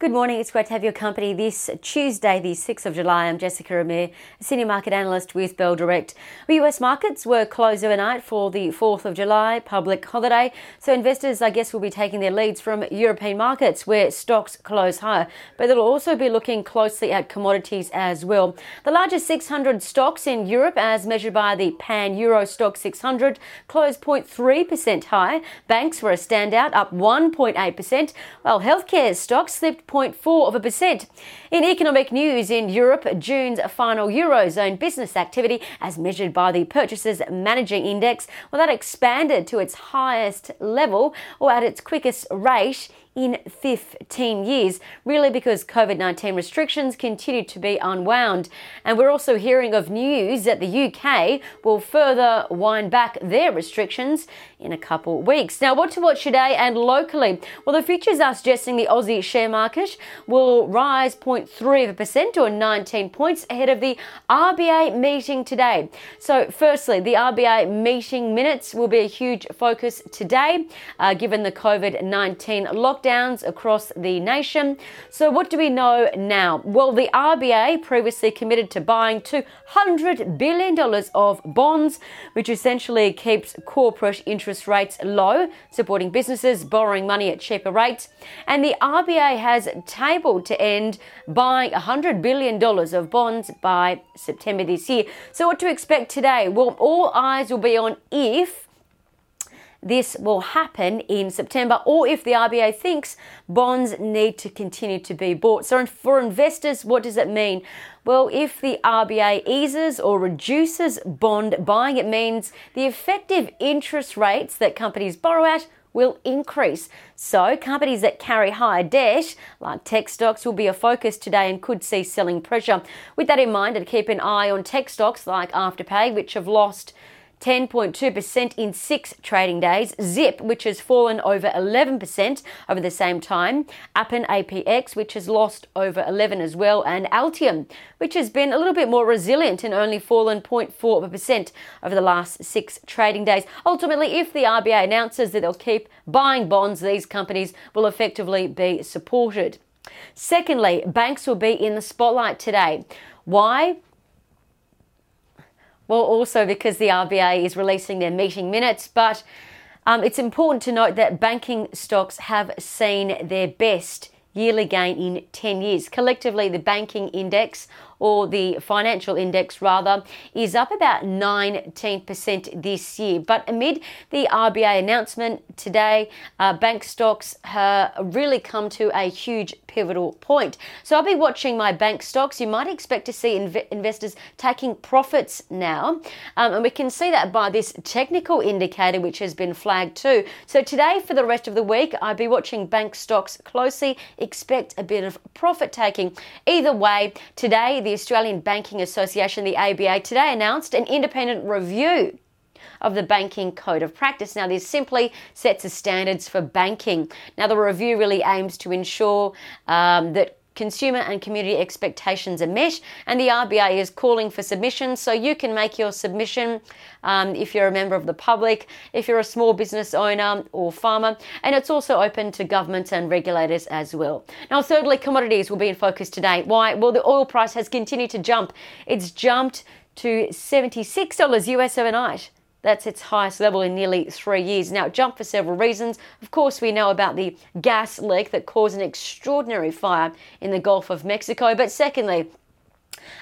Good morning. It's great to have your company this Tuesday, the 6th of July. I'm Jessica Amir, Senior Market Analyst with Bell Direct. The US markets were closed overnight for the 4th of July public holiday, so investors, I guess, will be taking their leads from European markets where stocks close higher, but they'll also be looking closely at commodities as well. The largest 600 stocks in Europe, as measured by the Pan Euro Stoxx 600, closed 0.3% higher. Banks were a standout, up 1.8%, while healthcare stocks slipped 0.4 of a percent. In economic news in Europe, June's final Eurozone business activity, as measured by the Purchasers Managing Index, well, that expanded to its highest level or at its quickest rate in 15 years, really because COVID 19 restrictions continue to be unwound. And we're also hearing of news that the UK will further wind back their restrictions in a couple weeks. Now, what to watch today and locally? Well, the futures are suggesting the Aussie share market will rise 0.3% or 19 points ahead of the RBA meeting today. So, firstly, the RBA meeting minutes will be a huge focus today, uh, given the COVID 19 lockdown lockdowns across the nation. So, what do we know now? Well, the RBA previously committed to buying $200 billion of bonds, which essentially keeps corporate interest rates low, supporting businesses borrowing money at cheaper rates. And the RBA has tabled to end buying $100 billion of bonds by September this year. So, what to expect today? Well, all eyes will be on if this will happen in September, or if the RBA thinks bonds need to continue to be bought. So, for investors, what does it mean? Well, if the RBA eases or reduces bond buying, it means the effective interest rates that companies borrow at will increase. So, companies that carry higher debt, like tech stocks, will be a focus today and could see selling pressure. With that in mind, and keep an eye on tech stocks like Afterpay, which have lost 10.2% in six trading days. Zip, which has fallen over 11% over the same time. Appen APX, which has lost over 11 as well. And Altium, which has been a little bit more resilient and only fallen 0.4% over the last six trading days. Ultimately, if the RBA announces that they'll keep buying bonds, these companies will effectively be supported. Secondly, banks will be in the spotlight today. Why? Well, also because the RBA is releasing their meeting minutes, but um, it's important to note that banking stocks have seen their best yearly gain in 10 years. Collectively, the banking index or the financial index rather, is up about 19% this year. But amid the RBA announcement today, uh, bank stocks have really come to a huge pivotal point. So I'll be watching my bank stocks. You might expect to see inv- investors taking profits now. Um, and we can see that by this technical indicator, which has been flagged too. So today, for the rest of the week, I'll be watching bank stocks closely. Expect a bit of profit taking. Either way, today, the the Australian Banking Association, the ABA, today announced an independent review of the Banking Code of Practice. Now, this simply sets the standards for banking. Now, the review really aims to ensure um, that consumer and community expectations are met, and the RBA is calling for submissions. So you can make your submission um, if you're a member of the public, if you're a small business owner or farmer, and it's also open to governments and regulators as well. Now, thirdly, commodities will be in focus today. Why? Well, the oil price has continued to jump. It's jumped to $76 US overnight. That's its highest level in nearly three years. Now, it jumped for several reasons. Of course, we know about the gas leak that caused an extraordinary fire in the Gulf of Mexico. But secondly,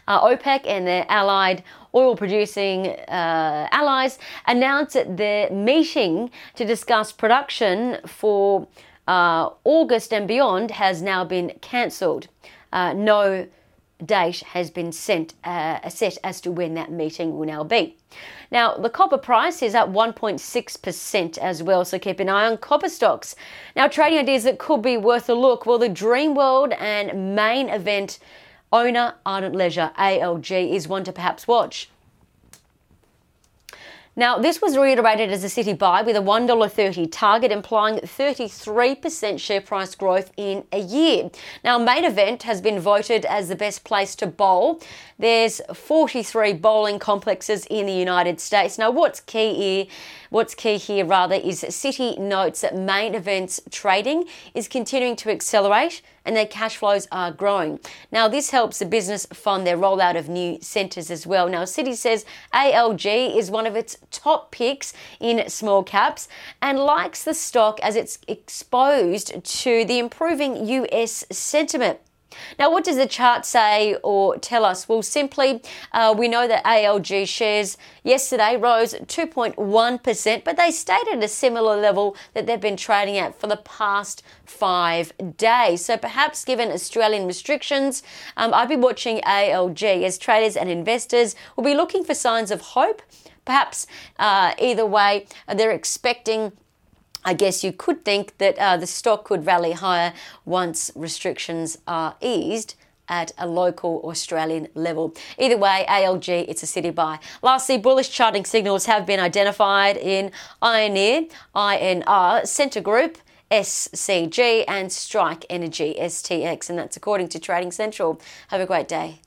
uh, OPEC and their allied oil producing uh, allies announced at their meeting to discuss production for uh, August and beyond has now been cancelled. Uh, no date has been sent, uh, set as to when that meeting will now be. Now, the copper price is up 1.6% as well, so keep an eye on copper stocks. Now, trading ideas that could be worth a look. Well, the Dreamworld and main event owner, Ardent Leisure, ALG, is one to perhaps watch. Now, this was reiterated as a Citi buy with a $1.30 target, implying 33% share price growth in a year. Now, main event has been voted as the best place to bowl. There's 43 bowling complexes in the United States. Now, what's key here? What's key here, rather, is Citi notes that main events trading is continuing to accelerate and their cash flows are growing. Now, this helps the business fund their rollout of new centres as well. Now, Citi says ALG is one of its top picks in small caps and likes the stock as it's exposed to the improving US sentiment. Now, what does the chart say or tell us? Well, simply, uh, we know that ALG shares yesterday rose 2.1%, but they stayed at a similar level that they've been trading at for the past five days. So perhaps given Australian restrictions, um, I'd be watching ALG as traders and investors will be looking for signs of hope. Perhaps uh, either way, they're expecting I guess you could think that uh, the stock could rally higher once restrictions are eased at a local Australian level. Either way, ALG, it's a Citi buy. Lastly, bullish charting signals have been identified in Ioneer, INR, Scentre Group, SCG, and Strike Energy, STX, and that's according to Trading Central. Have a great day.